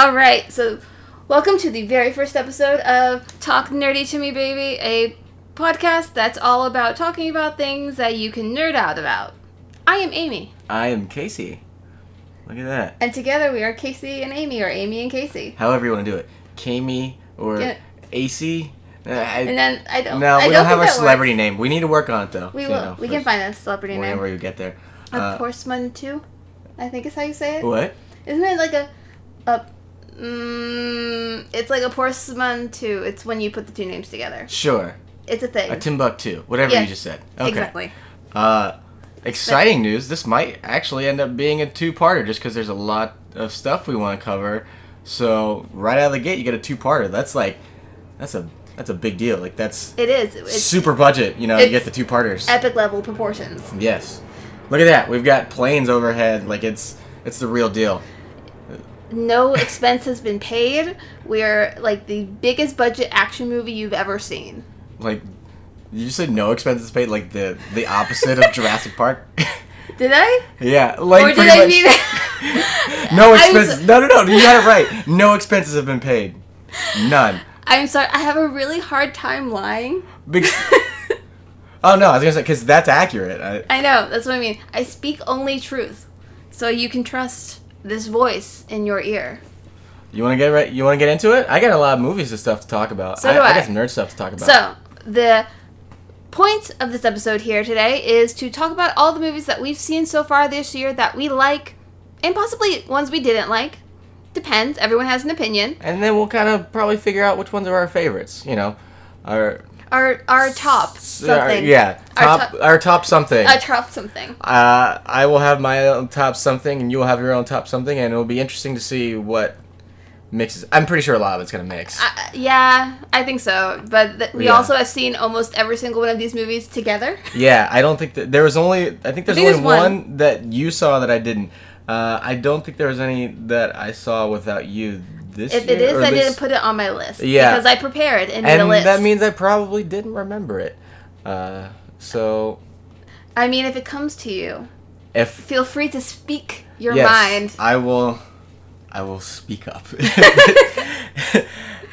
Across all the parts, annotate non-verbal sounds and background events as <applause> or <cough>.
All right, so welcome to the very first episode of Talk Nerdy to Me, Baby, a podcast that's all about talking about things that you can nerd out about. I am Amy, I am Casey. Look at that. and together we are Casey and Amy, or Amy and Casey. However you want to do it. Kami or Yeah. AC. Uh, I- And then I don't. no, I we don't have think our that celebrity works. name. We need to work on it though. We will. you know, we can find a celebrity whenever name. you get there. A Uh, Porcelain too, I think is how you say it. what? Isn't it like a a? Mm, it's like a porcelain too. It's when you put the two names together. Sure. It's a thing. A Timbuktu. Whatever Yeah, you just said. Okay. Exactly. Uh, exciting news. This might actually end up being a two-parter just because there's a lot of stuff we want to cover. So right out of the gate, you get a two-parter. That's like, that's a that's a big deal. Like that's It is. It's super budget. You know, you get the two parters. epic level proportions. yes. Look at that. We've got planes overhead. Like it's it's the real deal. No expense has been paid. We're like the biggest budget action movie you've ever seen. Like you said, no expenses paid. Like the the opposite of Jurassic Park. <laughs> Did I? yeah. Like or did pretty I much. mean? <laughs> <laughs> no expenses. No, no, no. You got it right. No expenses have been paid. None. I'm sorry. I have a really hard time lying. Big. oh no, I was gonna say because that's accurate. I, I know. That's what I mean. I speak only truth, so you can trust this voice in your ear. you want to get right? You want to get into it? I got a lot of movies and stuff to talk about. So do I. got some nerd stuff to talk about. So the point of this episode here today is to talk about all the movies that we've seen so far this year that we like, and possibly ones we didn't like. Depends. Everyone has an opinion. and then we'll kind of probably figure out which ones are our favorites. You know, our Our our top our- something. yeah, Our top top- our top something. A top something. Uh, I will have my own top something, and you will have your own top something, and it'll be interesting to see what mixes. I'm pretty sure a lot of it's gonna mix. Uh, yeah, I think so. But th- we Yeah. also have seen almost every single one of these movies together. yeah, I don't think that there was only. I think there's think only one. one. that you saw that I didn't. Uh, I don't think there was any that I saw without you this If year. it is, I didn't put it on my list. Yeah. Because I prepared and made a list. that means I probably didn't remember it. Uh, so I mean, if it comes to you, if feel free to speak your yes, mind. I will. I will speak up. <laughs>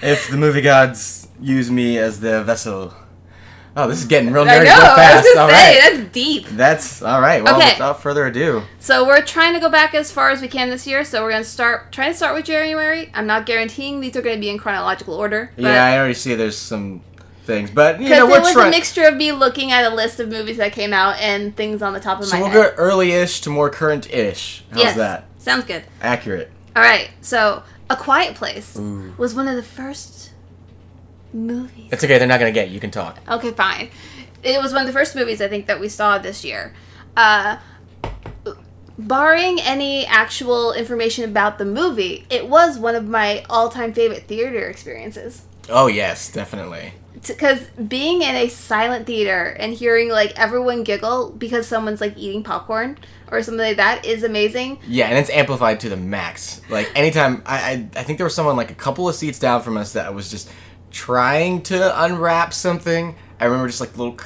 if the movie gods use me as their vessel. Oh, this is getting real nerdy real I was fast. All say right. that's deep. That's all right. Well, Okay. without further ado, So we're trying to go back as far as we can this year. So we're gonna start trying to start with January. I'm not guaranteeing these are gonna be in chronological order. But yeah, I already see there's some things, but you know it we're was a mixture of me looking at a list of movies that came out and things on the top of So my we'll head. go early-ish to more current-ish. How's yes, that? sounds good. Accurate. All right, so A Quiet Place Ooh. was one of the first movies. It's okay. They're not gonna get. it. You can talk. Okay, fine. It was one of the first movies I think that we saw this year. Uh, barring any actual information about the movie, it was one of my all-time favorite theater experiences. Oh yes, definitely. Because being in a silent theater and hearing like everyone giggle because someone's like eating popcorn or something like that is amazing. Yeah, and it's amplified to the max. Like anytime, I, I I think there was someone like a couple of seats down from us that was just trying to unwrap something. I remember just like little,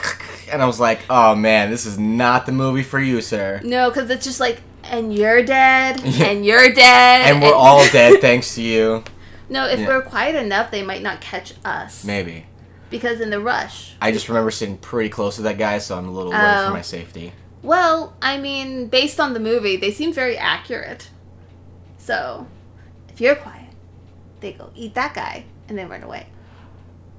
<laughs> and I was like, oh man, this is not the movie for you, sir. No, because it's just like, and you're dead, <laughs> and you're dead, And we're all <laughs> dead thanks to you. No, if Yeah. we're quiet enough, they might not catch us. Maybe. Because in the rush. I just remember sitting pretty close to that guy, so I'm a little worried Oh. for my safety. Well, I mean, based on the movie, they seem very accurate. So, if you're quiet, they go eat that guy and then run away.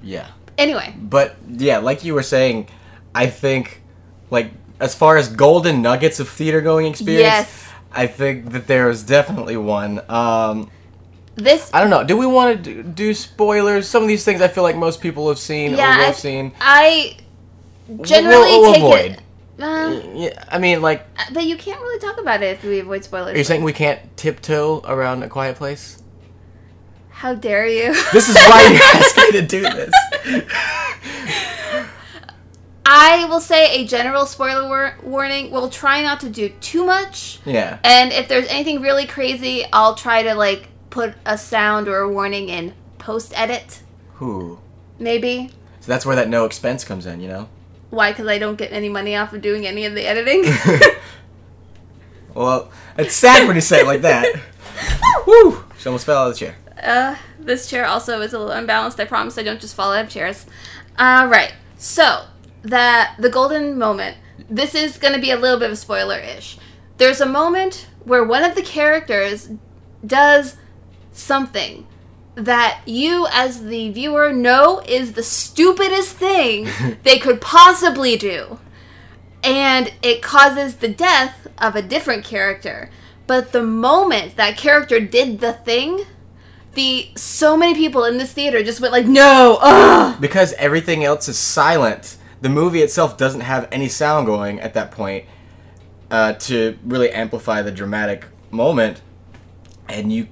Yeah. Anyway, But yeah, like you were saying, I think like as far as golden nuggets of theater going experience, Yes. I think that there is definitely one. Um, this I don't know. Do we want to do, do spoilers? Some of these things I feel like most people have seen Yeah, or will I- have seen. I generally We'll- we'll take avoid. it. Uh, Yeah, I mean, like, but you can't really talk about it if we avoid spoilers. are you saying we can't tiptoe around a quiet place? How dare you? <laughs> This is why you asked me to do this. I will say a general spoiler war- warning. We'll try not to do too much. Yeah. And if there's anything really crazy, I'll try to like put a sound or a warning in post edit, Who? maybe. So that's where that no expense comes in, you know? Why? Because I don't get any money off of doing any of the editing. <laughs> Well, it's sad when you say it like that. <laughs> Woo! She almost fell out of the chair. Uh, this chair also is a little unbalanced. I promise I don't just fall out of chairs. All right. So that the golden moment. This is going to be a little bit of a spoiler ish. There's a moment where one of the characters does something that you as the viewer know is the stupidest thing <laughs> they could possibly do and it causes the death of a different character. But the moment that character did the thing, the so many people in this theater just went like, "No, ugh!" Because everything else is silent. The movie itself doesn't have any sound going at that point uh, to really amplify the dramatic moment. And you,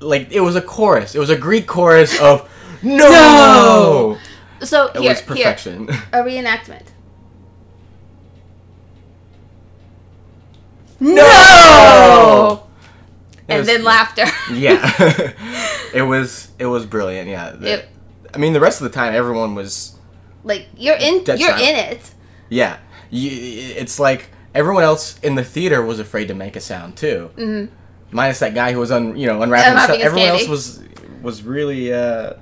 like, it was a chorus. It was a Greek chorus of no. So It here, was perfection. here, <laughs> a reenactment. No! It And was- then laughter. <laughs> yeah, <laughs> it was it was brilliant. Yeah, The- It- I mean, the rest of the time, everyone was like you're in, you're in it. yeah. You, it's like everyone else in the theater was afraid to make a sound too. Mm-hmm. Minus that guy who was un, you know unwrapping Unwrapping stuff. Everyone candy. else was was really uh,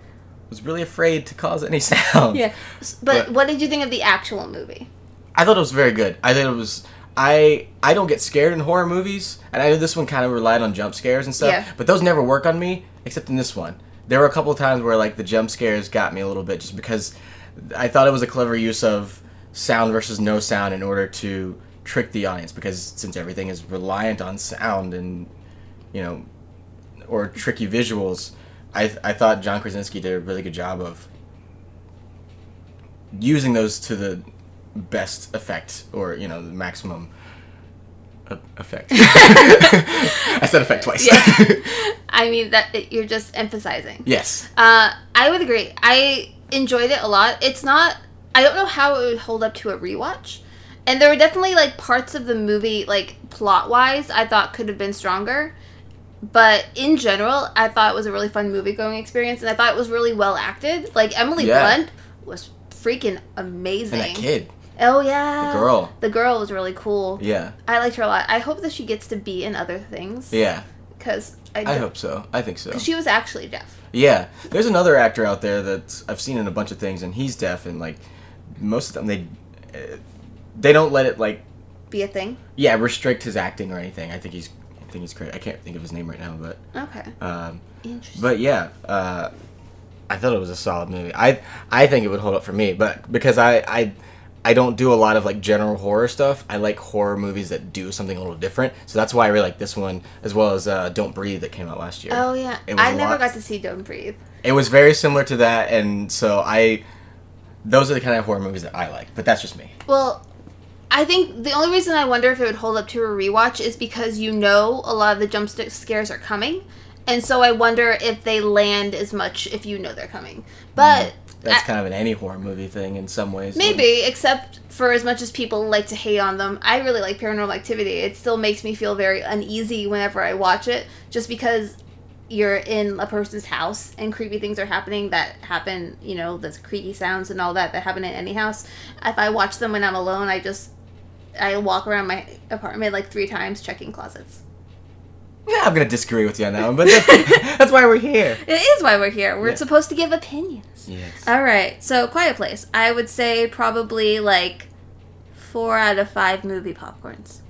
was really afraid to cause any <laughs> sound. Yeah. But, But- what did you think of the actual movie? I thought it was very good. I thought it was. I I don't get scared in horror movies, and I know this one kind of relied on jump scares and stuff. Yeah. But those never work on me, except in this one. There were a couple of times where like the jump scares got me a little bit, just because I thought it was a clever use of sound versus no sound in order to trick the audience. Because since everything is reliant on sound and you know, or tricky visuals, I I thought John Krasinski did a really good job of using those to the best effect or you know the maximum e- effect <laughs> i said effect twice Yeah. <laughs> I mean that it, you're just emphasizing. yes Uh, I would agree. I enjoyed it a lot. It's not. I don't know how it would hold up to a rewatch. And there were definitely like parts of the movie, like plot wise, I thought could have been stronger. But in general, I thought it was a really fun movie going experience, and I thought it was really well acted. Like Emily Yeah. Blunt was freaking amazing. and that kid Oh yeah, the girl The girl was really cool. yeah I liked her a lot. I hope that she gets to be in other things. yeah because I, i hope so i think so she was actually deaf. yeah there's another actor out there that i've seen in a bunch of things and he's deaf and like most of them they uh, they don't let it like Be a thing. yeah restrict his acting or anything i think he's i think he's great i can't think of his name right now but Okay. um Interesting. But yeah, uh, I thought it was a solid movie. I I think it would hold up for me, but because I I I don't do a lot of like general horror stuff. I like horror movies that do something a little different. So that's why I really like this one as well as uh, Don't Breathe that came out last year. Oh yeah, I never lot- got to see Don't Breathe. It was very similar to that, and so I those are the kind of horror movies that I like. But that's just me. Well, I think the only reason I wonder if it would hold up to a rewatch is because you know a lot of the jump scares are coming, and so I wonder if they land as much if you know they're coming. But That's I- kind of an any horror movie thing in some ways. maybe, except for as much as people like to hate on them, I really like Paranormal Activity. It still makes me feel very uneasy whenever I watch it, just because you're in a person's house and creepy things are happening that happen, you know, the creaky sounds and all that that happen in any house. If I watch them when I'm alone, I just I walk around my apartment like three times checking closets. Yeah, I'm gonna disagree with you on that one, but that's, <laughs> that's why we're here. It is why we're here. We're Yeah. supposed to give opinions. Yes. All right, so Quiet Place. I would say probably like four out of five movie popcorns.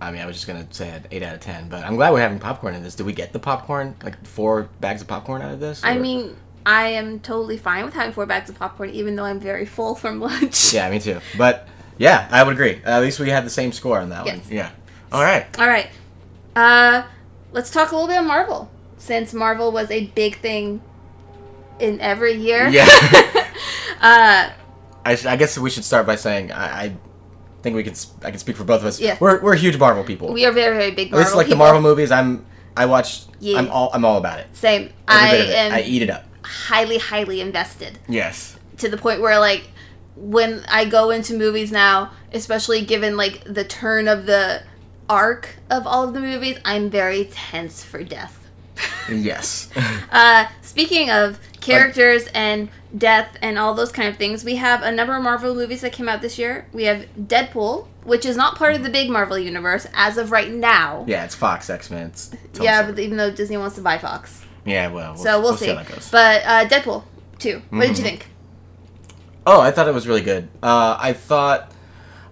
I mean, I was just gonna say an eight out of ten, but I'm glad we're having popcorn in this. Did we get the popcorn? Like four bags of popcorn out of this? I mean, I am totally fine with having four bags of popcorn, even though I'm very full from <laughs> lunch. yeah, me too. But yeah, I would agree. At least we had the same score on that Yes. one. Yeah. All right. All right, uh, let's talk a little bit of Marvel, since Marvel was a big thing in every year. Yeah. <laughs> uh, I, sh- I guess we should start by saying I, I think we can. I can speak for both of us. Yeah. We're we're huge Marvel people. we are very very big At Marvel. least like the. Marvel movies. I'm. I watch. Yeah. I'm all. I'm all about it. Same. Every I bit of it. am I eat it up. highly highly invested. Yes. to the point where like when I go into movies now, especially given like the turn of the arc of all of the movies, I'm very tense for death. Yes. <laughs> Uh, speaking of characters and death and all those kind of things, we have a number of Marvel movies that came out this year. We have Deadpool, which is not part of the big Marvel universe as of right now. Yeah, it's Fox X Men. Yeah, but even though Disney wants to buy Fox, yeah, well, we'll so we'll, see. see. how that goes. But uh, Deadpool two. What did you Mhm. think? Oh, I thought it was really good. Uh, I thought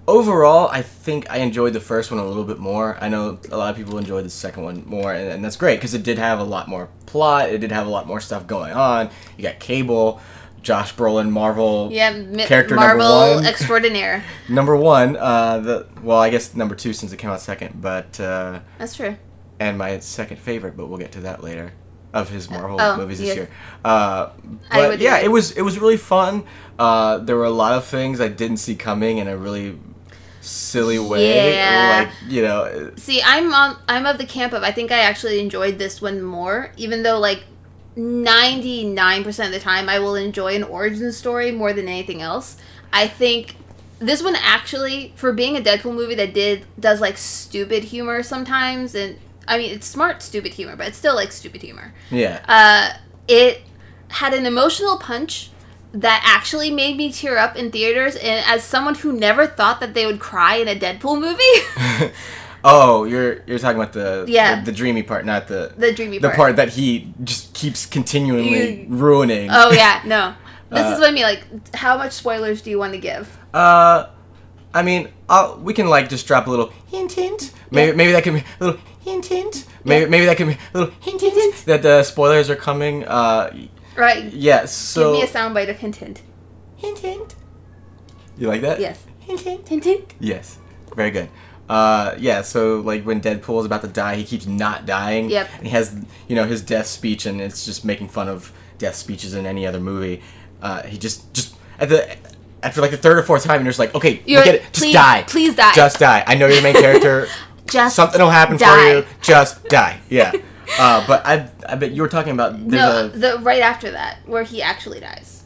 overall, I think I enjoyed the first one a little bit more. I know a lot of people enjoyed the second one more, and, and that's great because it did have a lot more plot. It did have a lot more stuff going on. You got Cable, Josh Brolin, Marvel. Yeah, Mi- Character number Marvel one. <laughs> extraordinaire. <laughs> Number one, uh, the well, I guess number two since it came out second, but uh, That's true. and my second favorite, but we'll get to that later. Of his Marvel Oh, movies this yes. year, uh, I but would yeah, agree. it was it was really fun. Uh, there were a lot of things I didn't see coming and a really silly way. Yeah. Like you know, See, I'm on. I'm of the camp of I think I actually enjoyed this one more, even though like ninety nine percent of the time I will enjoy an origin story more than anything else. I think this one actually, for being a Deadpool movie that did does like stupid humor sometimes, and I mean it's smart stupid humor, but it's still like stupid humor. yeah, Uh, it had an emotional punch that actually made me tear up in theaters, and as someone who never thought that they would cry in a Deadpool movie. <laughs> <laughs> oh, you're you're talking about the Yeah. the, the dreamy part, not the the dreamy the part. part that he just keeps continually You- ruining. Oh yeah, <laughs> no. This Uh, is what I mean. Like, how much spoilers do you want to give? Uh, I mean, I'll, we can like just drop a little hint, hint. Maybe Yeah. maybe that can be a little hint, hint. Maybe maybe that can be a little hint, hint, Hint, hint. that the spoilers are coming. Uh, Right. yeah. So give me a soundbite of hint hint. hint, hint. You like that? Yes. Hint, hint. Hint hint. Yes. Very good. Uh, yeah. So like when Deadpool is about to die, he keeps not dying. Yep. And he has you know his death speech, and it's just making fun of death speeches in any other movie. Uh, he just just at the after like the third or fourth time, you're just like, okay, you get it, just please, die, Please die. just die. I know you're the main character. <laughs> Just Something will happen for you. Just die. Yeah. <laughs> Uh, but I, I bet you were talking about No, a. the right after that, where he actually dies.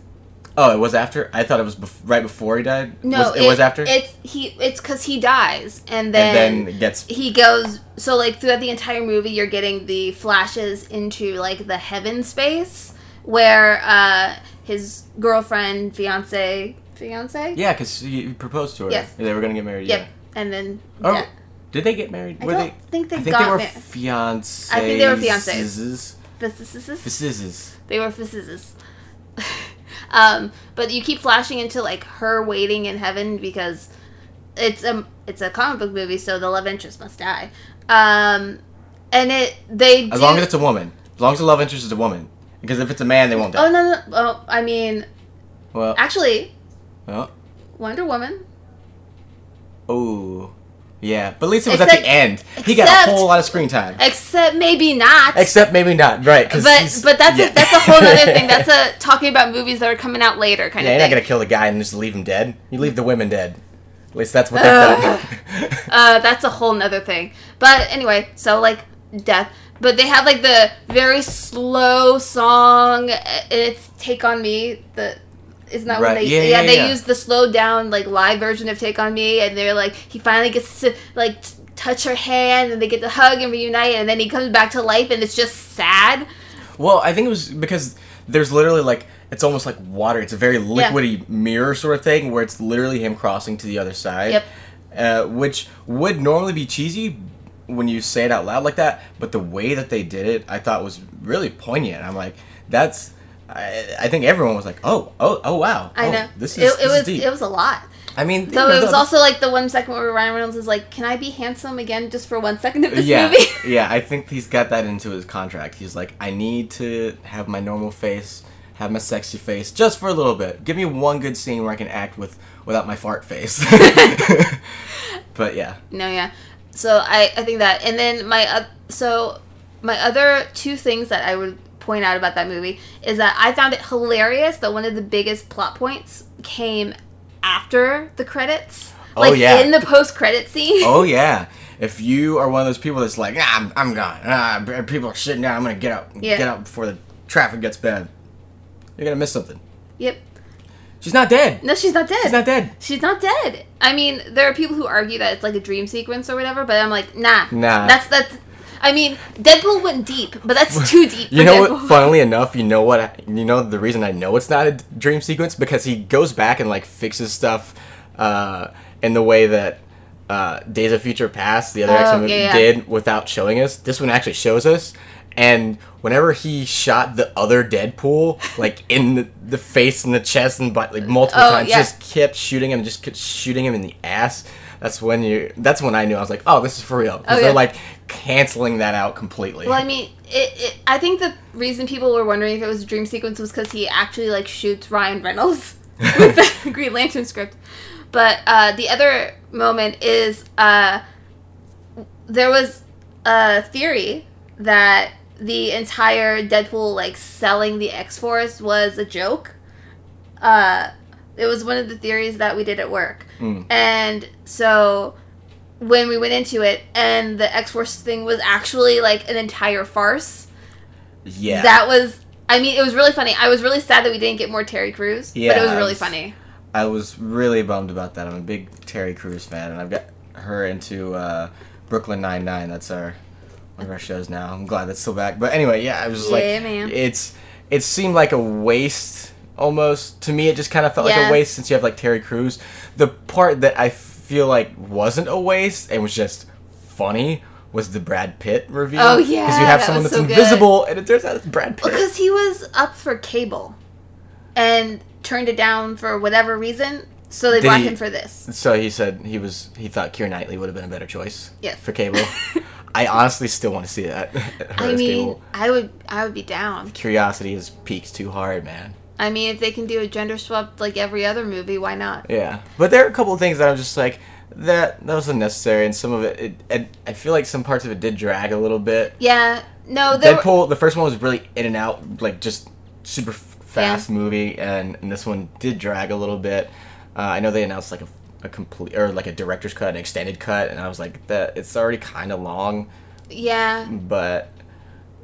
Oh, it was after. I thought it was bef- right before he died. No, was, it, was after. It's he. It's because he dies, and then, and then gets. he goes. So like throughout the entire movie, you're getting the flashes into like the heaven space where uh, his girlfriend, fiance, fiance. Yeah, because he proposed to her. Yes. They were gonna get married. Yep. Yeah. And then. Oh, yeah. Did they get married? I were don't they? think they I think got they were ma- fiancés. I think they were fiancés. Fizzes. They were fizzes. <laughs> um, but you keep flashing into like her waiting in heaven because it's a it's a comic book movie, so the love interest must die. Um, and it they As long as it's a woman. As long as the love interest is a woman. Because if it's a man, they won't die. oh no no oh I mean Well, actually well, Wonder Woman oh, yeah. But at least it was at the end. He got a whole lot of screen time. except maybe not. Except maybe not, right? but but that's yeah. a, that's a whole other thing. <laughs> That's a talking about movies that are coming out later kind Yeah, of you're not gonna kill the guy and just leave him dead. You leave the women dead. At least that's what they've Ugh. <laughs> uh, that's a whole nother thing. But anyway, so like death. But they have like the very slow song. uh, It's "Take on Me." The isn't that when Right, they yeah, yeah, they yeah. use the slowed down like live version of "Take on Me" and they're like he finally gets to like t- touch her hand and they get to hug and reunite and then he comes back to life and it's just sad. Well, I think it was because there's literally like it's almost like water. It's a very liquidy mirror sort of thing where it's literally him crossing to the other side. Yep. Uh, which would normally be cheesy when you say it out loud like that, but the way that they did it, I thought was really poignant. I'm like, that's. I, I think everyone was like, oh, oh, oh, wow. I Oh, know This it, is, it this is was deep. it was a lot. I mean, you So know, it was the- also like the one second where Ryan Reynolds is like, "Can I be handsome again just for one second of this yeah, movie?" <laughs> yeah. I think he's got that into his contract. He's like, I need to have my normal face, have my sexy face, just for a little bit. Give me one good scene where I can act with without my fart face. <laughs> <laughs> but yeah, No, yeah. So I, I think that, and then my uh, so my other two things that I would point out about that movie is that I found it hilarious that one of the biggest plot points came after the credits, Oh, like yeah. in the post credit scene. oh yeah. If you are one of those people that's like, ah, I'm, I'm gone. Ah, people are sitting down. I'm gonna get out. Yeah. Get out before the traffic gets bad. You're gonna miss something. Yep. She's not dead. No, she's not dead. She's not dead. She's not dead. I mean, there are people who argue that it's like a dream sequence or whatever, but I'm like, nah. Nah. That's that's. I mean, Deadpool went deep, but that's <laughs> too deep. You for know Deadpool. what? Funnily enough, you know what? I- You know the reason I know it's not a dream sequence because he goes back and like fixes stuff uh, in the way that uh, Days of Future Past, the other Oh, X Men yeah. did without showing us. This one actually shows us. And whenever he shot the other Deadpool, like in the, the face and the chest and but like multiple Oh, times, yeah. just kept shooting him, just kept shooting him in the ass. That's when you. That's when I knew I was like, oh, this is for real. Because Oh, they're like canceling that out completely. Well, I mean, it, it. I think the reason people were wondering if it was a dream sequence was because he actually like shoots Ryan Reynolds <laughs> with the <laughs> Green Lantern script. But uh, the other moment is uh, there was a theory that the entire Deadpool like selling the X Force was a joke. Uh, it was one of the theories that we did at work, Mm. and so when we went into it and the X Force thing was actually like an entire farce. yeah. That was I mean, it was really funny. I was really sad that we didn't get more Terry Crews, but it was I really was- funny. I was really bummed about that. I'm a big Terry Crews fan, and I've got her into uh, Brooklyn Nine Nine. That's our one of our shows now. I'm glad that's still back. But anyway, yeah, I was just Yeah, like, man. it's it seemed like a waste almost to me. It just kind of felt like a waste since you have like Terry Crews. The part that I feel like wasn't a waste and was just funny was the Brad Pitt reveal. Oh, yeah, because you have that someone that's so good. invisible, and it turns out it's Brad Pitt. Because he was up for cable and turned it down for whatever reason, so they Did brought he- him for this. So he said he was he thought Keira Knightley would have been a better choice. Yes. For cable. <laughs> I honestly still want to see that. <laughs> I mean, cable. I would I would be down. curiosity has peaked too hard, man. I mean, if they can do a gender swap like every other movie, why not? Yeah, but there are a couple of things that I'm just like that that was unnecessary, and some of it, it, it I feel like some parts of it did drag a little bit. Yeah, no, there were- Deadpool, the first one was really in and out, like just super fast movie, and, and this one did drag a little bit. Uh, I know they announced like a, a complete or like a director's cut, an extended cut, and I was like, that it's already kind of long, yeah, but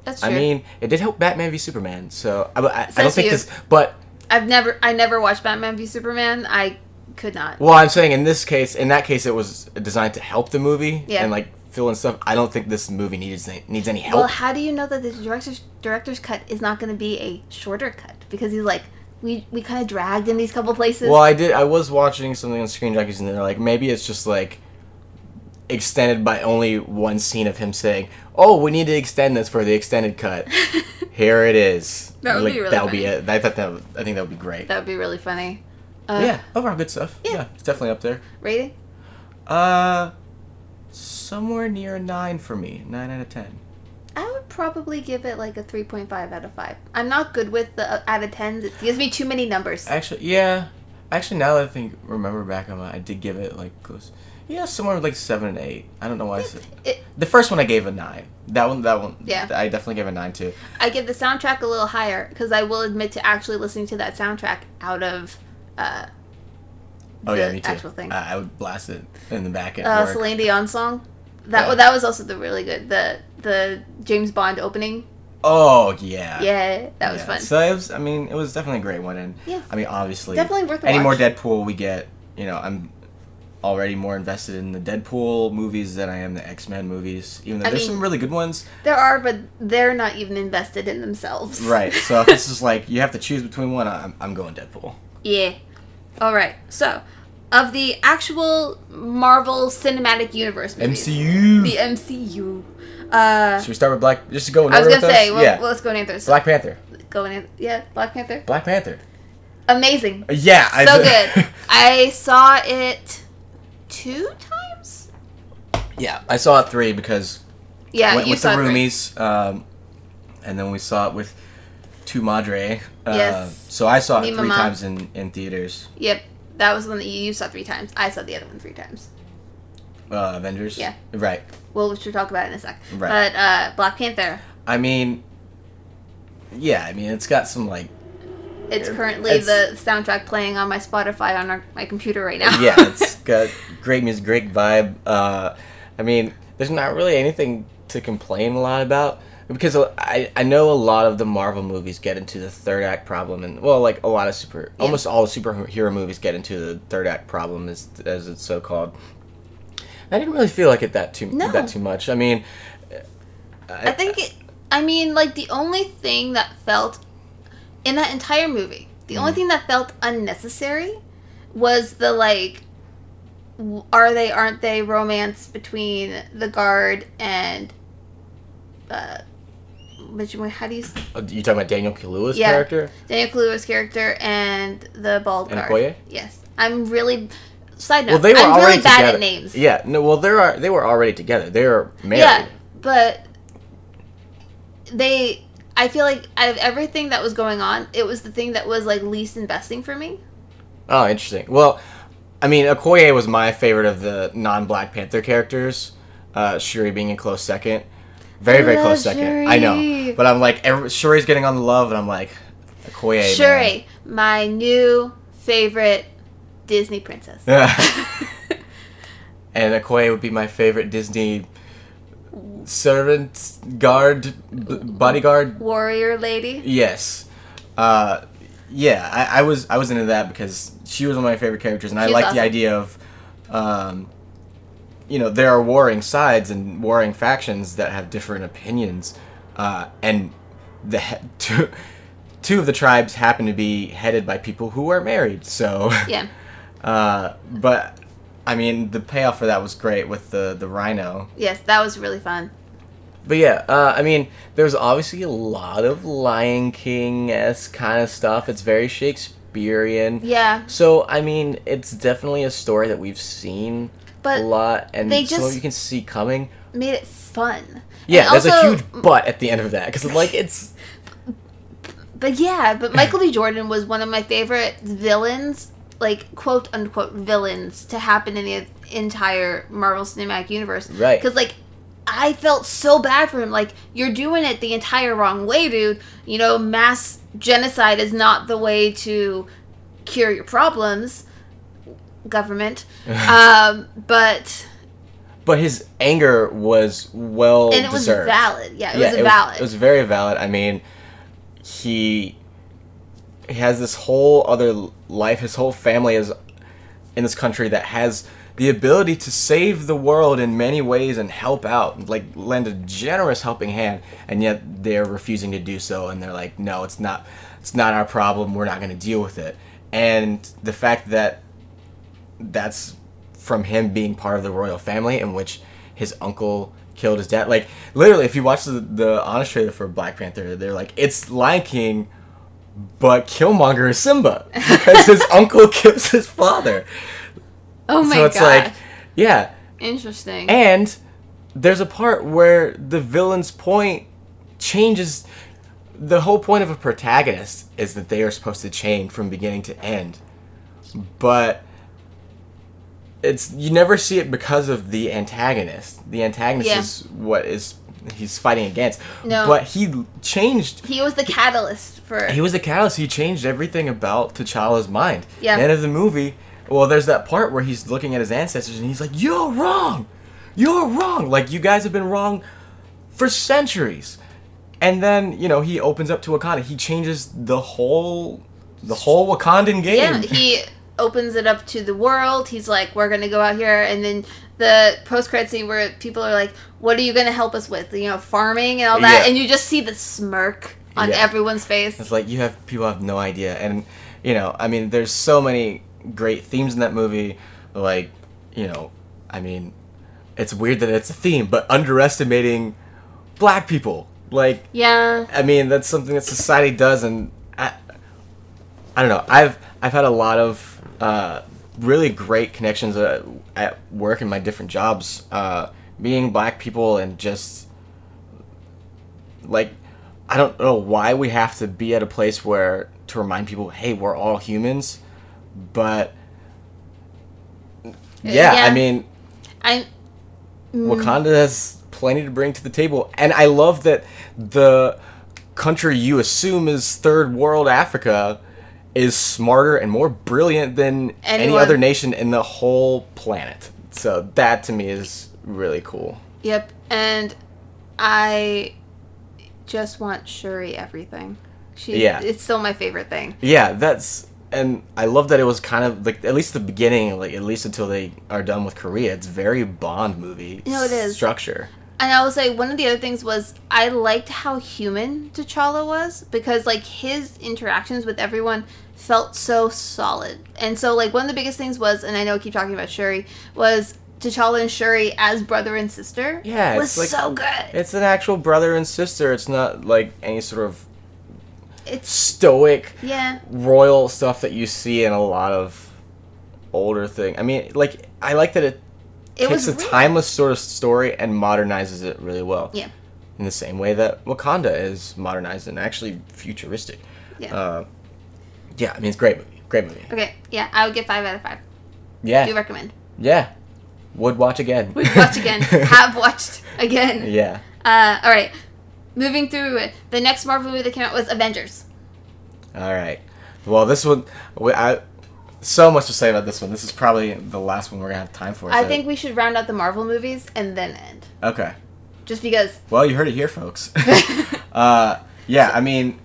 that's true. I mean, it did help Batman v Superman, so I, I, I don't think you. this, but I've never I never watched Batman v Superman. I could not. Well, I'm saying in this case, in that case, it was designed to help the movie Yeah. and like fill in stuff. I don't think this movie needs needs any help. Well, how do you know that the director's director's cut is not going to be a shorter cut? Because he's like, we we kind of dragged in these couple places. Well, I did. I was watching something on Screen Junkies, and they're like, maybe it's just like extended by only one scene of him saying, "Oh, we need to extend this for the extended cut." <laughs> Here it is. That would like, be really That would be funny. it. I thought that. Would, I think that would be great. that would be really funny. Uh, yeah, overall good stuff. yeah. Yeah. it's definitely up there. Rating? Uh, somewhere near a nine for me. Nine out of ten. I would probably give it like a 3.5 out of 5. I'm not good with the uh, out of 10s. It gives me too many numbers. Actually, yeah. Actually, now that I think, remember back on it, I did give it like close. Yeah, somewhere like seven and eight. I don't know why I said It, the first one. I gave a nine. That one, that one. Yeah. I definitely gave a nine too. I give the soundtrack a little higher because I will admit to actually listening to that soundtrack out of uh, Oh yeah, me too. actual thing. I, I would blast it in the back end. uh, work. Celine Dion song. That Yeah. that was also the really good the the James Bond opening. Oh yeah. Yeah, that was Yeah. fun. So it was. I mean, it was definitely a great one, and Yeah. I mean, obviously, Definitely worth any more. Deadpool we get, you know, I'm already more invested in the Deadpool movies than I am the X Men movies. Even though I there's mean- some really good ones. There are, but they're not even invested in themselves. Right. So if this is like you have to choose between one, I'm, I'm going Deadpool. Yeah. All right. So, of the actual Marvel Cinematic Universe movies, MCU. the MCU. Uh, Should we start with Black? Just to go in I was gonna with say, well, yeah. well, let's go in answers. Black Panther. Go in, yeah, Black Panther. Black Panther. Amazing. Yeah. I so good. <laughs> I saw it two times. yeah, I saw it three because Yeah, went you with the roomies, um, and then we saw it with Tu Madre. Uh, Yes. So I saw Mi it three Mama. times in in theaters. Yep, that was the one that you saw three times. I saw the other one three times. Uh, Avengers. Yeah. Right. Well, we should talk about it in a sec. Right. But uh, Black Panther. I mean, yeah. I mean, it's got some like It's currently it's- the soundtrack playing on my Spotify on our, my computer right now. yeah, it's <laughs> got great music, great vibe. Uh, I mean, there's not really anything to complain a lot about because I, I know a lot of the Marvel movies get into the third act problem, and well, like a lot of super, Yeah. almost all the superhero movies get into the third act problem, as as it's so called. I didn't really feel like it that too No. that too much. I mean, I think it. I mean, like the only thing that felt in that entire movie, the only Mhm. thing that felt unnecessary was the like are they aren't they romance between the guard and uh which how do you Uh, You talking about Daniel Kaluuya's Yeah. character? Daniel Kaluuya's character and the bald And guard. Okoye? Yes. I'm really side note. Well, they were I'm already really bad together. at names. Yeah, no. Well, they are. They were already together. They were married. Yeah, but they I feel like out of everything that was going on, it was the thing that was like least investing for me. Oh, interesting. Well, I mean, Okoye was my favorite of the non-Black Panther characters. Uh, Shuri being a close second, very I very close second. I know, but I'm like, every, Shuri's getting on the love, and I'm like, Okoye. man. Shuri, my new favorite Disney princess. <laughs> and Okoye would be my favorite Disney servant, guard, b- bodyguard. Warrior lady. Yes. Uh, yeah, I, I was I was into that because she was one of my favorite characters, and I She's like the idea of, um, you know, there are warring sides and warring factions that have different opinions, uh, and the he- <laughs> two two of the tribes happen to be headed by people who are married. So, Yeah. <laughs> uh, but I mean, the payoff for that was great with the the rhino. Yes, that was really fun. But yeah, uh, I mean, there's obviously a lot of Lion King esque kind of stuff. It's very Shakespearean. Yeah, So I mean, it's definitely a story that we've seen a lot, and they some just- you can see coming. made it fun. Yeah, And there's also- a huge but at the end of that because like it's <laughs> But yeah, but Michael B. Jordan was one of my favorite villains, like quote unquote villains, to happen in the entire Marvel Cinematic Universe. Right. Because like, I felt so bad for him. Like, you're doing it the entire wrong way, dude. You know, mass genocide is not the way to cure your problems. Government. <laughs> um, but but his anger was well and it was deserved. valid. Yeah, it yeah, was valid. It was very valid. I mean, he he has this whole other life. His whole family is in this country that has the ability to save the world in many ways and help out, like lend a generous helping hand, and yet they're refusing to do so. And they're like, "No, it's not. It's not our problem. We're not going to deal with it." And the fact that that's from him being part of the royal family in which his uncle killed his dad. Like literally, if you watch the, the honest trailer for Black Panther, they're like, it's Lion King, but Killmonger is Simba because his <laughs> uncle kills his father. oh my god! so it's god. like, yeah, Interesting. and there's a part where the villain's point changes. The whole point of a protagonist is that they are supposed to change from beginning to end, but it's you never see it because of the antagonist. The antagonist Yeah. is what is he's fighting against. No. but he changed. he was the catalyst for. He was the catalyst. He changed everything about T'Challa's mind. Yeah. The end of the movie. Well, there's that part where he's looking at his ancestors and he's like, "You're wrong. You're wrong. Like you guys have been wrong for centuries." And then you know he opens up to Wakanda. He changes the whole the whole Wakandan game. Yeah, he opens it up to the world. He's like, "We're gonna go out here," and then the post credit scene where people are like, "What are you gonna help us with?" You know, farming and all that, Yeah. and you just see the smirk on Yeah. everyone's face. It's like you have people have no idea, and you know, I mean, there's so many great themes in that movie. Like, you know, I mean, it's weird that it's a theme, but underestimating black people. Like, Yeah, I mean, that's something that society does, and I, I don't know. I've I've had a lot of uh, really great connections uh, at work in my different jobs, uh, being black people, and just like I don't know why we have to be at a place where to remind people, hey, we're all humans, but yeah, Yeah. I mean, I. mm, Wakanda has plenty to bring to the table, and I love that the country you assume is third world Africa is smarter and more brilliant than any other nation in the whole planet. So that to me is really cool. Yep, and I just want Shuri everything. She, Yeah. it's still my favorite thing. Yeah, that's and I love that it was kind of like at least the beginning, like at least until they are done with Korea, it's very Bond movie No, it is. structure. And I will say one of the other things was I liked how human T'Challa was because like his interactions with everyone felt so solid. And so like one of the biggest things was, and I know I keep talking about Shuri, was T'Challa and Shuri as brother and sister. Yeah, was like- so good. It's an actual brother and sister. It's not like any sort of It's stoic yeah, royal stuff that you see in a lot of older thing. I mean, like I like that it, it takes was a really- timeless sort of story and modernizes it really well. Yeah. In the same way that Wakanda is modernized and actually futuristic. Yeah. Uh, yeah, I mean it's a great movie. Great movie. Okay, yeah, I would give five out of five. Yeah. Do you recommend. yeah. Would watch again. Would watch again. <laughs> Have watched again. yeah. Uh, all right. Moving through it, the next Marvel movie that came out was Avengers. All right. Well, this one, I, so much to say about this one. This is probably the last one we're gonna have time for. I so- think we should round out the Marvel movies and then end. Okay. Just because. Well, you heard it here, folks. <laughs> uh, yeah, I mean,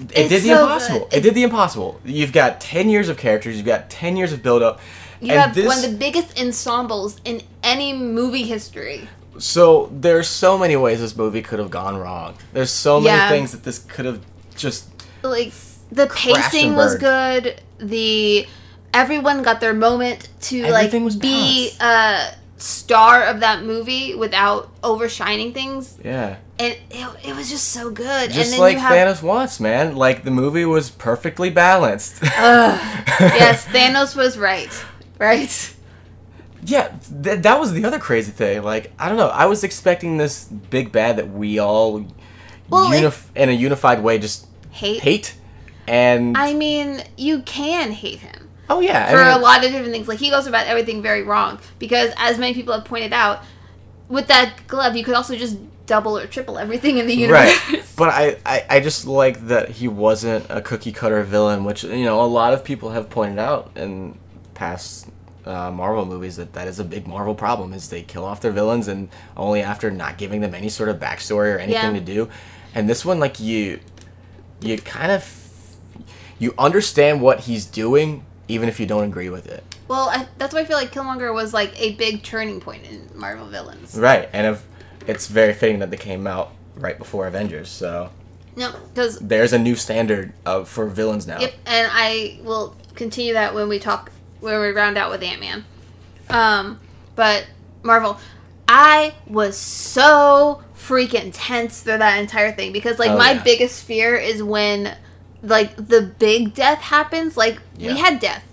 it It's did the so impossible. good. It did the impossible. You've got ten years of characters. You've got ten years of build up. You have this, one of the biggest ensembles in any movie history. so there's so many ways this movie could have gone wrong. There's so many Yeah. things that this could have just Like the pacing was good. The everyone got their moment to Everything like be a star of that movie without overshining things, yeah. and it, it was just so good. and Just then like you have Thanos wants, man. Like the movie was perfectly balanced. <laughs> Yes, <laughs> Thanos was right. Right. Yeah, th- that was the other crazy thing. Like, I don't know. I was expecting this big bad that we all, Well, it- unif- in a unified way, just Hate. hate. And I mean, you can hate him oh yeah, for I mean, a lot of different things. Like he goes about everything very wrong because, as many people have pointed out, with that glove, you could also just double or triple everything in the universe. right. But I, I, I just like that he wasn't a cookie cutter villain, which you know a lot of people have pointed out in past uh, Marvel movies that that is a big Marvel problem is they kill off their villains and only after not giving them any sort of backstory or anything Yeah. to do. And this one, like you, you kind of you understand what he's doing even if you don't agree with it. well, I, that's why I feel like Killmonger was like a big turning point in Marvel villains. Right. And if it's very fitting that they came out right before Avengers, so No, because there's a new standard of for villains now. Yep, and I will continue that when we talk when we round out with Ant Man. Um, but Marvel, I was so freaking tense through that entire thing because like Oh, my yeah. biggest fear is when like the big death happens. Like Yeah. we had death.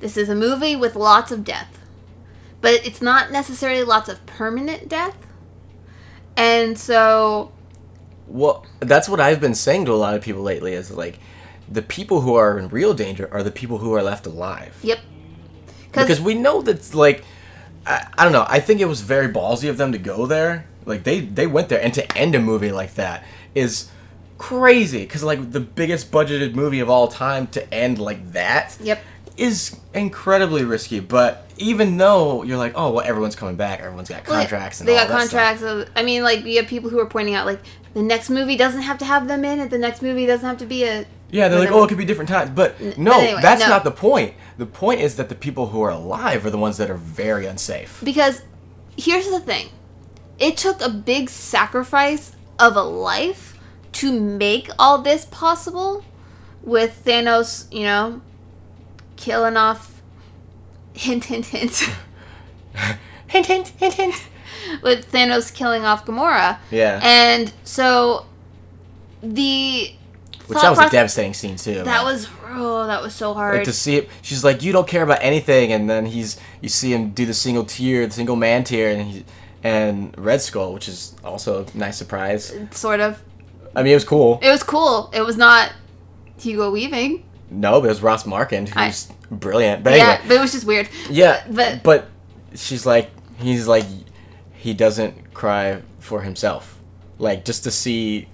This is a movie with lots of death, but it's not necessarily lots of permanent death. And so Well, that's what I've been saying to a lot of people lately is like the people who are in real danger are the people who are left alive. Yep. Because we know that's like I, I don't know, I think it was very ballsy of them to go there. Like they they went there and to end a movie like that is crazy cuz like the biggest budgeted movie of all time to end like that Yep. is incredibly risky, but even though you're like, oh well, everyone's coming back, everyone's got contracts and they all got that stuff. contracts. Of, I mean, like you have people who are pointing out like the next movie doesn't have to have them in it. The next movie doesn't have to be a. Yeah, they're like, oh, it could be different times, but no, but anyway, that's no. not the point. The point is that the people who are alive are the ones that are very unsafe. Because here's the thing, it took a big sacrifice of a life to make all this possible. With Thanos, you know, killing off. <laughs> <laughs> Hint, hint, hint. hint, hint, hint, hint. with Thanos killing off Gamora. Yeah, And so the which that was a devastating scene too. That was oh, that was so hard. like to see it. She's like, you don't care about anything, and then he's you see him do the single tear, the single man tear, and he and Red Skull, which is also a nice surprise. sort of. I mean, it was cool. It was cool. It was not Hugo Weaving. No, but it was Ross Marquand, who's brilliant. But yeah, but it was just weird. Yeah, But- but she's like, he's like, he doesn't cry for himself, like just to see,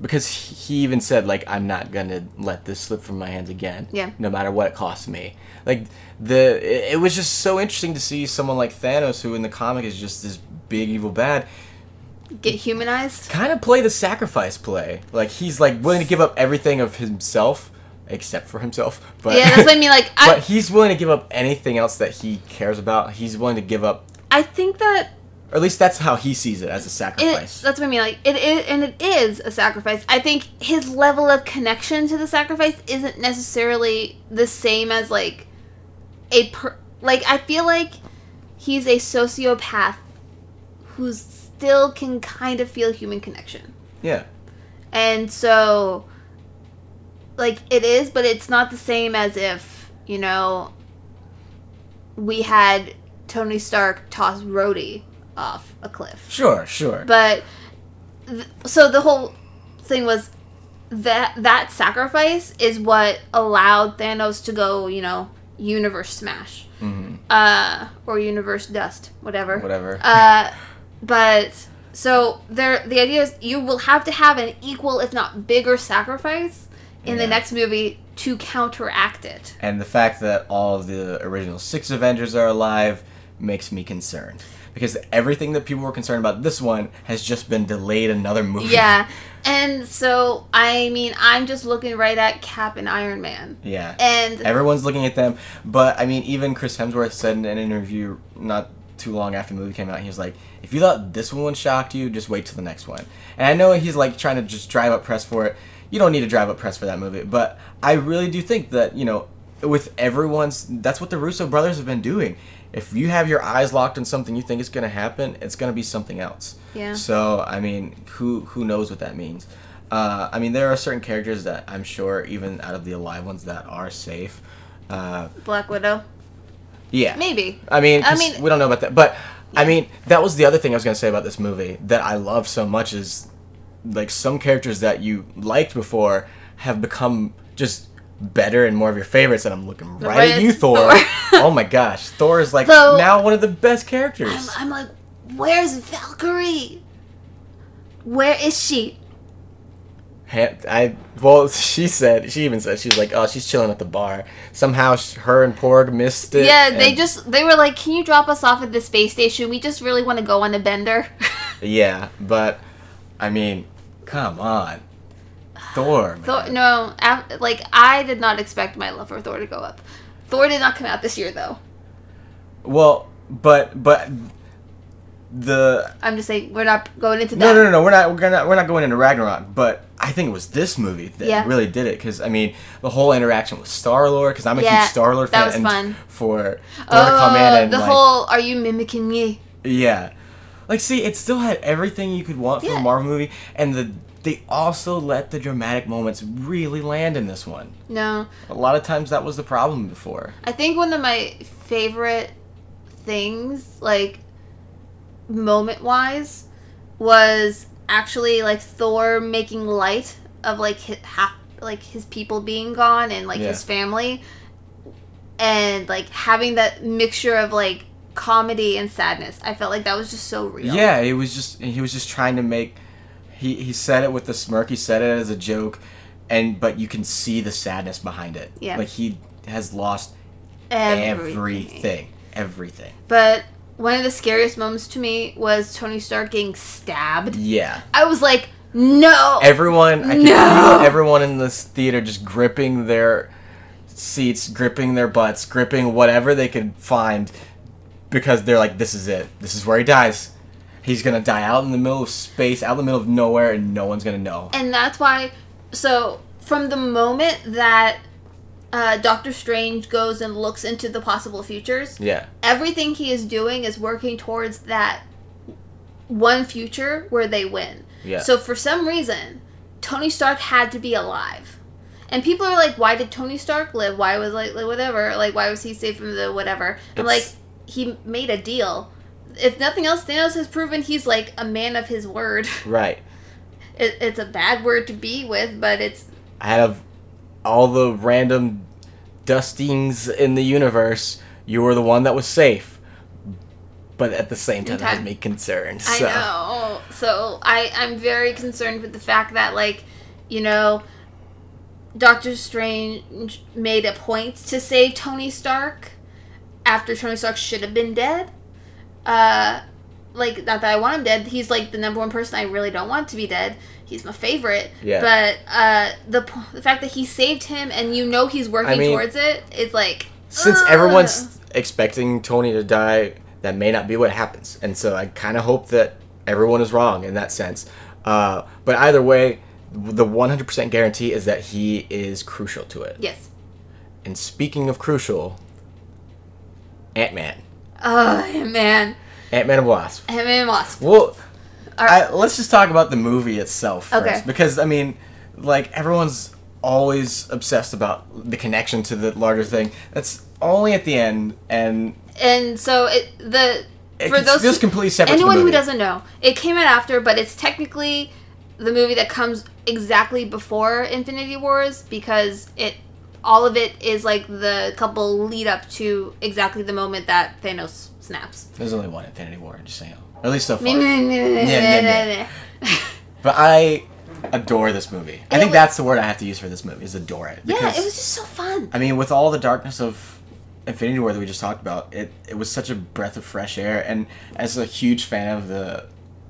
because he even said like, I'm not gonna let this slip from my hands again. Yeah. No matter what it costs me. Like the, it, it was just so interesting to see someone like Thanos, who in the comic is just this big evil bad, Get humanized. kind of play the sacrifice play. Like he's like willing to give up everything of himself. Except for himself, but yeah, that's what I mean. Like, <laughs> but he's willing to give up anything else that he cares about. He's willing to give up. I think that Or at least that's how he sees it as a it, sacrifice. that's what I mean. Like it is, and it is a sacrifice. I think his level of connection to the sacrifice isn't necessarily the same as like a per. Like I feel like he's a sociopath who still can kind of feel human connection, yeah. and so like it is, but it's not the same as if you know we had Tony Stark toss Rhodey off a cliff. Sure, sure. But th- so the whole thing was that that sacrifice is what allowed Thanos to go, you know, universe smash, Mm-hmm. uh, or universe dust, whatever. Whatever. Uh, but so there, the idea is you will have to have an equal, if not bigger, sacrifice in the next movie to counteract it. and the fact that all of the original six Avengers are alive makes me concerned. Because everything that people were concerned about this one has just been delayed another movie. Yeah, <laughs> and so I mean, I'm just looking right at Cap and Iron Man, Yeah. and Everyone's looking at them, but I mean, even Chris Hemsworth said in an interview not too long after the movie came out, he was like, "If you thought this one shocked you, just wait till the next one." And I know he's like trying to just drive up press for it. You don't need to drive up press for that movie, but I really do think that you know, with everyone's, that's what the Russo brothers have been doing. If you have your eyes locked on something you think is going to happen, it's going to be something else. Yeah. So I mean, who who knows what that means? Uh, I mean, there are certain characters that I'm sure, even out of the alive ones, that are safe. Uh, Black Widow, yeah. maybe. I mean, I mean- we don't know about that, but I mean, that was the other thing I was gonna say about this movie that I love so much is like some characters that you liked before have become just better and more of your favorites, and I'm looking right, Right at you, Thor. Thor. <laughs> oh my gosh, Thor is like Though- now one of the best characters. I'm, I'm like, where's Valkyrie? Where is she? I well, <laughs> she said she even said she was like, oh, she's chilling at the bar. Somehow, her and Porg missed it. yeah, they just they were like, can you drop us off at the space station? We just really want to go on a bender. <laughs> yeah, but I mean, come on, Thor. <sighs> Man. Thor, no, af- like I did not expect my love for Thor to go up. Thor did not come out this year though. Well, but but the I'm just saying we're not going into that. no no no no we're not we're gonna we're not going into Ragnarok, but I think it was this movie that Yeah. really did it because I mean the whole interaction with Star Lord because I'm a Yeah, huge Star Lord fan that was and fun. for Thor to Oh, come in and the like whole "Are you mimicking me?" yeah, like see it still had everything you could want from a Marvel movie and the they also let the dramatic moments really land in this one. No, A lot of times that was the problem before. I think one of my favorite things, like moment wise, was actually like Thor making light of like his, half like his people being gone and like Yeah. his family, and like having that mixture of like comedy and sadness. I felt like that was just so real. Yeah, it was just he was just trying to make he he said it with the smirk. He said it as a joke, and but you can see the sadness behind it. Yeah. like he has lost everything. everything, everything. But one of the scariest moments to me was Tony Stark getting stabbed. Yeah, I was like, no. everyone. I can No. feel everyone in this theater just gripping their seats, gripping their butts, gripping whatever they could find, because they're like, "This is it. This is where he dies." He's gonna die out in the middle of space, out in the middle of nowhere, and no one's gonna know. and that's why so from the moment that uh, Doctor Strange goes and looks into the possible futures, Yeah, everything he is doing is working towards that one future where they win. yeah. So for some reason, Tony Stark had to be alive. And people are like, why did Tony Stark live? Why was like, like whatever? Like why was he safe from the whatever? I'm like, he made a deal. If nothing else, Thanos has proven he's like a man of his word. right. <laughs> It, it's a bad word to be with, but it's I of all the random dustings in the universe, you were the one that was safe. But at the same time, that Okay. me concerned. I know. So I I'm very concerned with the fact that like, you know, Doctor Strange made a point to save Tony Stark after Tony Stark should have been dead. Uh like not that I want him dead. He's like the number one person I really don't want to be dead. He's my favorite. Yeah. But uh the the fact that he saved him and you know he's working mean, towards it is like Since ugh. everyone's expecting Tony to die, that may not be what happens. And so I kind of hope that everyone is wrong in that sense. Uh, but either way, the 100% guarantee is that he is crucial to it. Yes. And speaking of crucial, Ant Man. Oh man, Ant Man and Wasp. Ant Man and Wasp. Well, Are- I, let's just talk about the movie itself first. Okay. Because, I mean, like, everyone's always obsessed about the connection to the larger thing. That's only at the end, and and so it the it for those feels completely separate anyone who doesn't know, it came out after, but it's technically the movie that comes exactly before Infinity Wars because it all of it is like the couple lead up to exactly the moment that Thanos snaps. There's only one Infinity War, just know. Or at least so far. yeah, But I adore this movie. I think that's the word I have to use for this movie, is adore it. Yeah, Because, it was just so fun. I mean, with all the darkness of Infinity War that we just talked about, it, it was such a breath of fresh air. And as a huge fan of the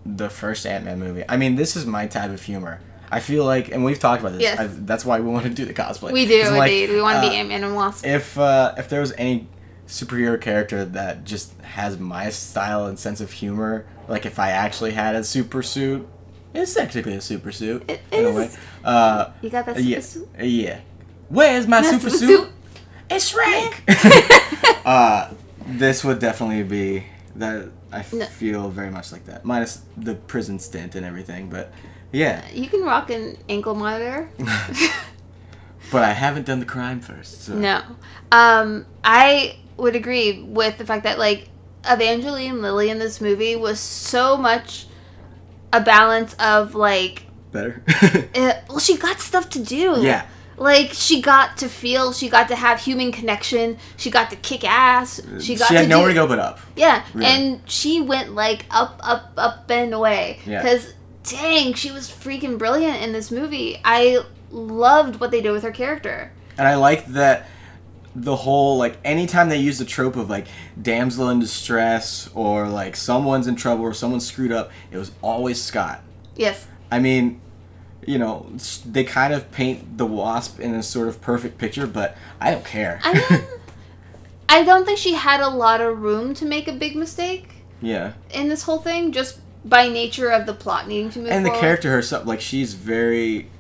the first Ant Man movie, I mean, this is my type of humor. I feel like, and we've talked about this. Yes. I, that's why we want to do the cosplay. We do 'Cause, like, indeed. We want to uh, be Ant Man and Wasp. If uh, if there was any superhero character that just has my style and sense of humor, like if I actually had a super suit, it's technically a super suit It in a is. way. Uh, You got that super yeah, suit? yeah. Where's my My super super suit? suit? It's Shrek. <laughs> <laughs> uh, this would definitely be that. I No. feel very much like that, minus the prison stint and everything. But yeah, You can rock an ankle monitor. <laughs> but I haven't done the crime first. So. No. Um, I would agree with the fact that like Evangeline Lilly in this movie was so much a balance of like Better. uh, <laughs> <laughs> well she got stuff to do. yeah. Like she got to feel, she got to have human connection, she got to kick ass, she got had to nowhere do, to go but up. Yeah, Really. and she went like up, up, up and away. Yeah. Because dang, she was freaking brilliant in this movie. I loved what they did with her character. And I like that the whole like anytime they use the trope of like damsel in distress or like someone's in trouble or someone's screwed up, it was always Scott. Yes. I mean, you know, they kind of paint the wasp in a sort of perfect picture, but I don't care. I <laughs> mean, I don't think she had a lot of room to make a big mistake yeah. in this whole thing, just by nature of the plot needing to move. And the forward. character herself, like she's very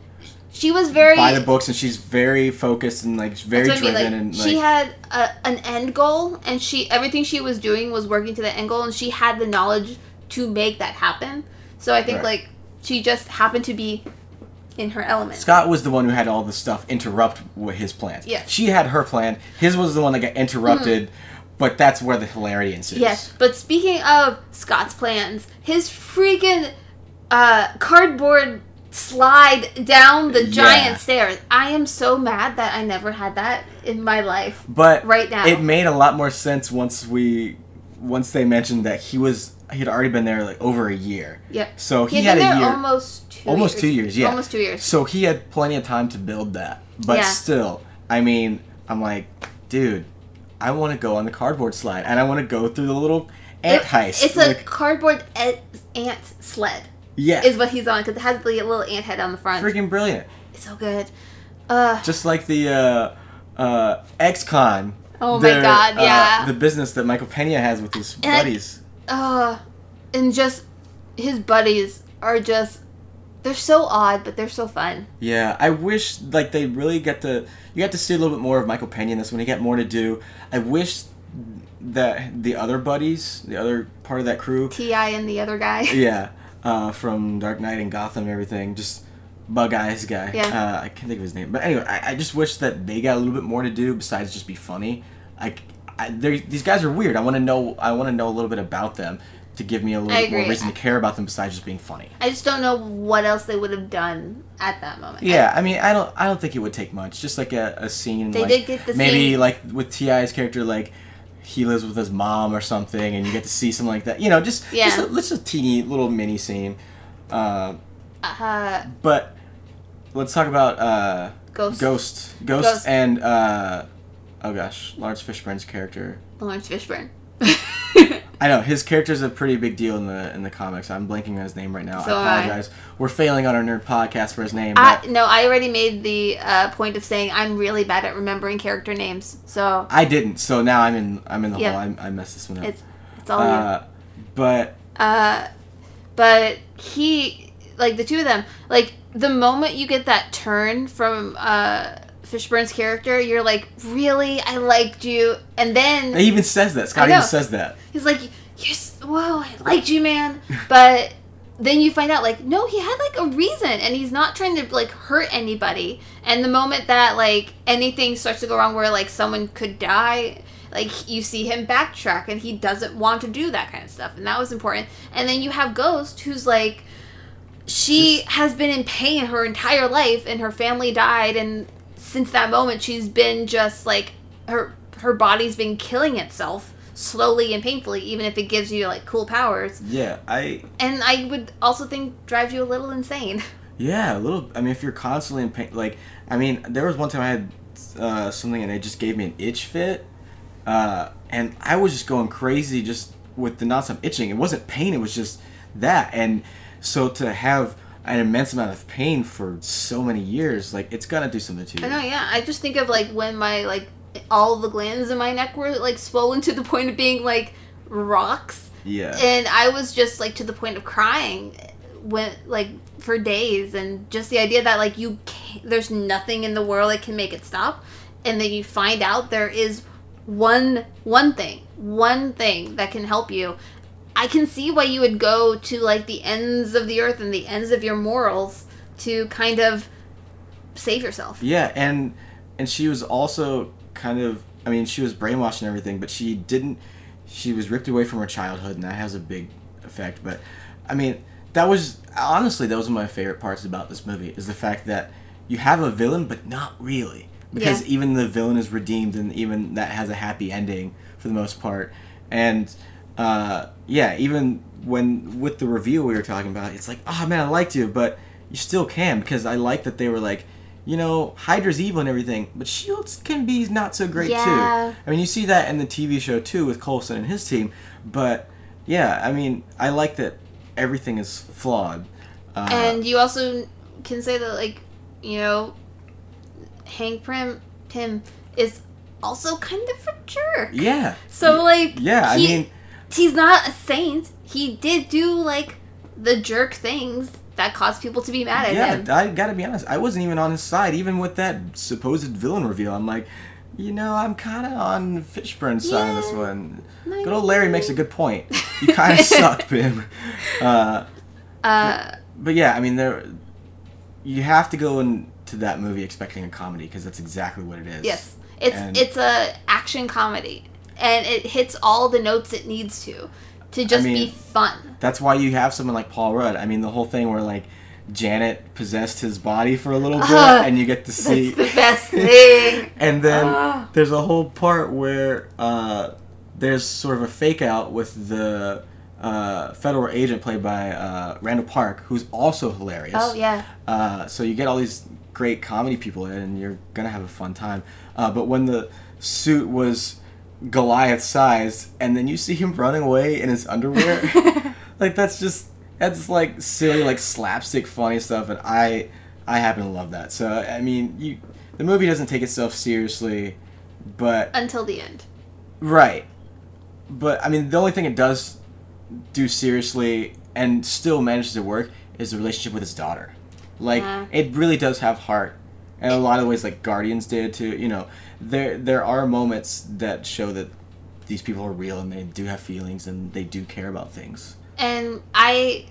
she was very. by the books and she's very focused and like very that's I mean, driven like, and she had a, an end goal, and she everything she was doing was working to the end goal, and she had the knowledge to make that happen. So I think Right. like she just happened to be in her element. Scott was the one who had all the stuff interrupt with his plans. Mm-hmm. She had her plan. His was the one that got interrupted, but that's where the hilarity ensues. Yes, but speaking of Scott's plans, his freaking uh, cardboard slide down the giant Yeah. stairs. I am so mad that I never had that in my life. But Right now. it made a lot more sense once we once they mentioned that he was he had already been there like over a year. Yep. So he, He had had a there year. almost two almost years. two years, yeah. Almost two years. So he had plenty of time to build that. But Yeah. still, I mean, I'm like, dude, I want to go on the cardboard slide and I want to go through the little ant It- heist. It's a cardboard ant sled. Yeah, Is what he's on because it has the little ant head on the front. freaking brilliant. It's so good. Uh, Just like the uh, uh, X-Con. Oh my their, God, uh, yeah. the business that Michael Pena has with his And I- buddies. uh, and just his buddies are just they're so odd, but they're so fun. Yeah, I wish like they really get to you got to see a little bit more of Michael Pena in this when he got more to do. I wish that the other buddies, the other part of that crew, T.I. and the other guy. yeah, uh, from Dark Knight and Gotham and everything, just Bug Eyes guy. Yeah. Uh, I can't think of his name, but anyway, I, I just wish that they got a little bit more to do besides just be funny. Like, I, these guys are weird. I want to know. I want to know a little bit about them to give me a little bit more reason to care about them besides just being funny. I just don't know what else they would have done at that moment. Yeah, I mean, I don't, I don't think it would take much. Just like a, a scene. They like, did get the maybe scene- like with T.I.'s character, like he lives with his mom or something, and you get to see something like that. You know, just Yeah. just a, just a teeny little mini scene. Uh, Uh, but let's talk about uh, Ghost. Ghost, Ghost, Ghost. and uh, oh gosh, Laurence Fishburne's character. Laurence Fishburne. <laughs> I know his character's a pretty big deal in the in the comics. I'm blanking on his name right now. So I I. apologize. We're failing on our nerd podcast for his name. I, But no, I already made the uh, point of saying I'm really bad at remembering character names. So I didn't. So now I'm in I'm in the Yeah. hole. I, I messed this one up. it's It's all you. Uh, but Uh, but he, like the two of them, like the moment you get that turn from uh Fishburne's character, you're like, really, I liked you, and then he even says that. Scott even says that. he's like, you're, whoa, I liked you, man, but. Then you find out, like, no, he had like a reason, and he's not trying to like hurt anybody. And the moment that like anything starts to go wrong, where like someone could die, like you see him backtrack, and he doesn't want to do that kind of stuff, and that was important. And then you have Ghost, who's like, she has been in pain her entire life, and her family died, and since that moment, she's been just like her her body's been killing itself slowly and painfully, even if it gives you like cool powers. Yeah, I And I would also think drives you a little insane. <laughs> Yeah, a little. I mean, if you're constantly in pain, like, I mean, there was one time I had uh, something and it just gave me an itch fit, uh, and I was just going crazy just with the nonstop itching. It wasn't pain; it was just that. And so to have an immense amount of pain for so many years, like, it's gonna do something to you. I know, yeah. I just think of like when my like all the glands in my neck were like swollen to the point of being like rocks, Yeah. and I was just like to the point of crying when like for days, and just the idea that like you can't, there's nothing in the world that can make it stop, and then you find out there is one one thing, one thing that can help you. I can see why you would go to like the ends of the earth and the ends of your morals to kind of save yourself. Yeah, and and she was also kind of I mean, she was brainwashed and everything, but she didn't she was ripped away from her childhood and that has a big effect, but I mean, that was honestly that was one of my favorite parts about this movie is the fact that you have a villain but not really. Because Yeah. even the villain is redeemed and even that has a happy ending for the most part. And uh, yeah, even when with the review we were talking about, it's like, oh man, I liked you, but you still can because I like that they were like, you know, Hydra's evil and everything, but Shields can be not so great Yeah. too. I mean, you see that in the TV show too with Coulson and his team, but yeah, I mean, I like that everything is flawed. Uh, and you also can say that like you know hank prim pym is also kind of a jerk yeah, so like yeah, I mean, he's not a saint he did do like the jerk things that caused people to be mad at yeah, him I gotta be honest. I wasn't even on his side, even with that supposed villain reveal. I'm like, you know, I'm kind of on Fishburne's side on this one. Good old Larry makes a good point. <laughs> You kind of suck, Pym. Uh, uh but yeah, I mean, there, you have to go into that movie expecting a comedy because that's exactly what it is. yes it's And- it's a action comedy and it hits all the notes it needs to to just be mean- fun That's why you have someone like Paul Rudd. I mean, the whole thing where like Janet possessed his body for a little bit, Uh, and you get to see. the best <laughs> thing and then Ah. there's a whole part where uh, there's sort of a fake out with the uh, federal agent played by uh, Randall Park, who's also hilarious. oh yeah Uh, so you get all these great comedy people in, and you're gonna have a fun time. Uh, but when the suit was Goliath sized, and then you see him running away in his underwear, <laughs> like that's just that's like silly, like slapstick funny stuff, and I I happen to love that. So I mean, you the movie doesn't take itself seriously, but until the end right. But I mean, the only thing it does do seriously and still manages to work is the relationship with his daughter. Like Yeah. it really does have heart, and a lot of ways like Guardians did too. You know, there there are moments that show that these people are real and they do have feelings and they do care about things. and I,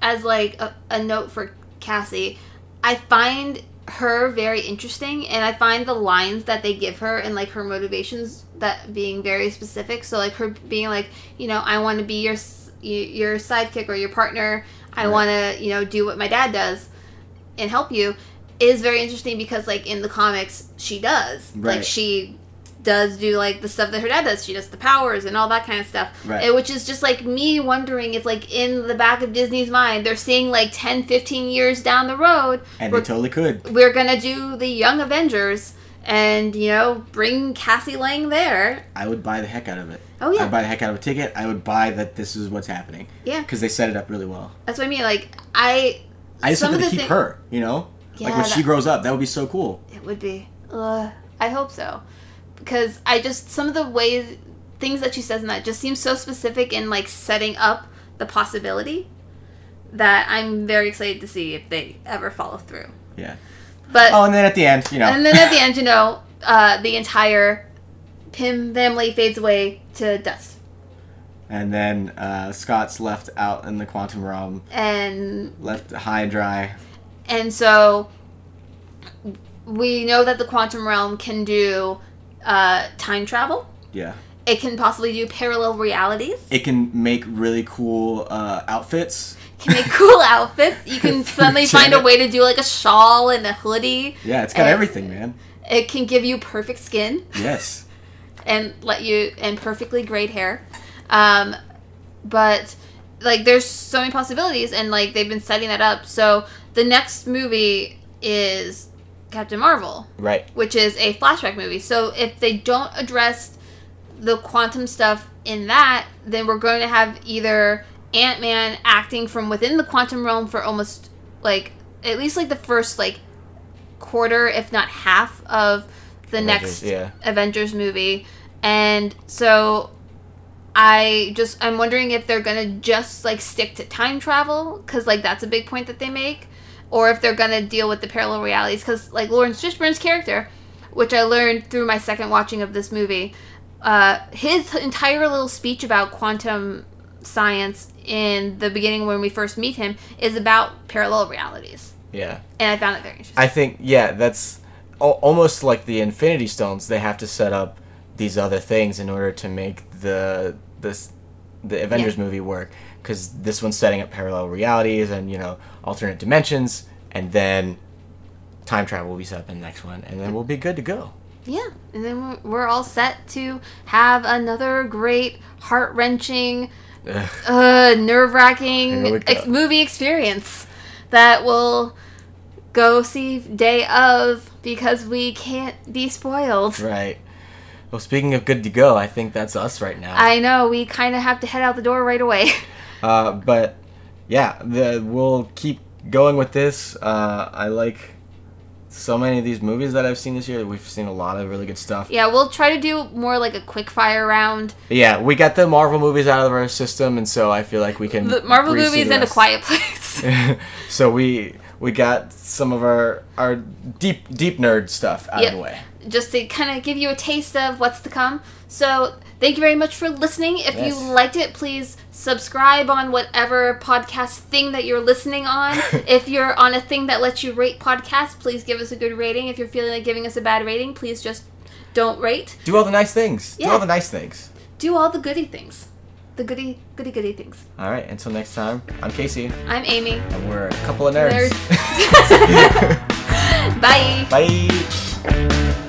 as like a, a note for Cassie, I find her very interesting, and I find the lines that they give her and like her motivations that being very specific. So like her being like, you know, I want to be your your sidekick or your partner. I Right. want to, you know, do what my dad does and help you is very interesting because like in the comics she does like she does do like the stuff that her dad does she does the powers and all that kind of stuff Right. And which is just like me wondering if like in the back of disney's mind they're seeing like 10 15 years down the road And they totally could. we're gonna do the young avengers and you know bring cassie lang there I would buy the heck out of it. oh yeah I'd buy the heck out of a ticket. I would buy that this is what's happening yeah because they set it up really well. that's what i mean like i I just Some wanted to keep thi- her. You know, Yeah, like when she grows up, that would be so cool. It would be. Ugh, I hope so. Because I just, some of the ways things that she says in that just seems so specific in like setting up the possibility that I'm very excited to see if they ever follow through. Yeah. But Oh, and then at the end, you know. and then at the end, you know, uh, the entire Pym family fades away to dust, And then uh, Scott's left out in the quantum realm, and left high and dry. And so we know that the quantum realm can do uh, time travel. Yeah. It can possibly do parallel realities. It can make really cool uh, outfits. can make cool <laughs> outfits. You can suddenly find a way to do like a shawl and a hoodie. Yeah, it's got everything, man. It can give you perfect skin Yes. and let you and perfectly grayed hair. Um, but like there's so many possibilities and like they've been setting that up. So the next movie is Captain Marvel, Right. which is a flashback movie. So if they don't address the quantum stuff in that, then we're going to have either Ant Man acting from within the quantum realm for almost like at least like the first like quarter, if not half, of the Avengers, next yeah. Avengers movie. And so I just I'm wondering if they're gonna just like stick to time travel because like that's a big point that they make, or if they're gonna deal with the parallel realities because like Laurence Fishburne's character, which I learned through my second watching of this movie, uh, his entire little speech about quantum science in the beginning when we first meet him is about parallel realities, Yeah. and I found it very interesting. I think yeah, that's al- almost like the Infinity Stones. They have to set up these other things in order to make the this the Avengers movie work because this one's setting up parallel realities and you know alternate dimensions, and then time travel will be set up in the next one, and then we'll be good to go. Yeah, and then we're, all set to have another great, heart wrenching, uh, nerve wracking Here we go. ex- movie experience that will go see day of because we can't be spoiled. Right. Well, speaking of good to go, I think that's us right now. I know we kind of have to head out the door right away. <laughs> Uh, but yeah, the, we'll keep going with this. Uh, I like so many of these movies that I've seen this year. We've seen a lot of really good stuff. yeah, we'll try to do more like a quick fire round. Yeah, we got the Marvel movies out of our system, and so I feel like we can. The Marvel movies the and a quiet place. <laughs> so we we got some of our our deep deep nerd stuff out Yep. of the way. just to kind of give you a taste of what's to come. So, thank you very much for listening. If Yes. you liked it, please subscribe on whatever podcast thing that you're listening on. <laughs> if you're on a thing that lets you rate podcasts, please give us a good rating. If you're feeling like giving us a bad rating, please just don't rate. Do all the nice things. Do all the nice things. Do all the goody things. The goody, goody, goody things. All right. Until next time, I'm Casey, I'm Amy. and we're a couple of nerds. <laughs> <laughs> Bye. Bye.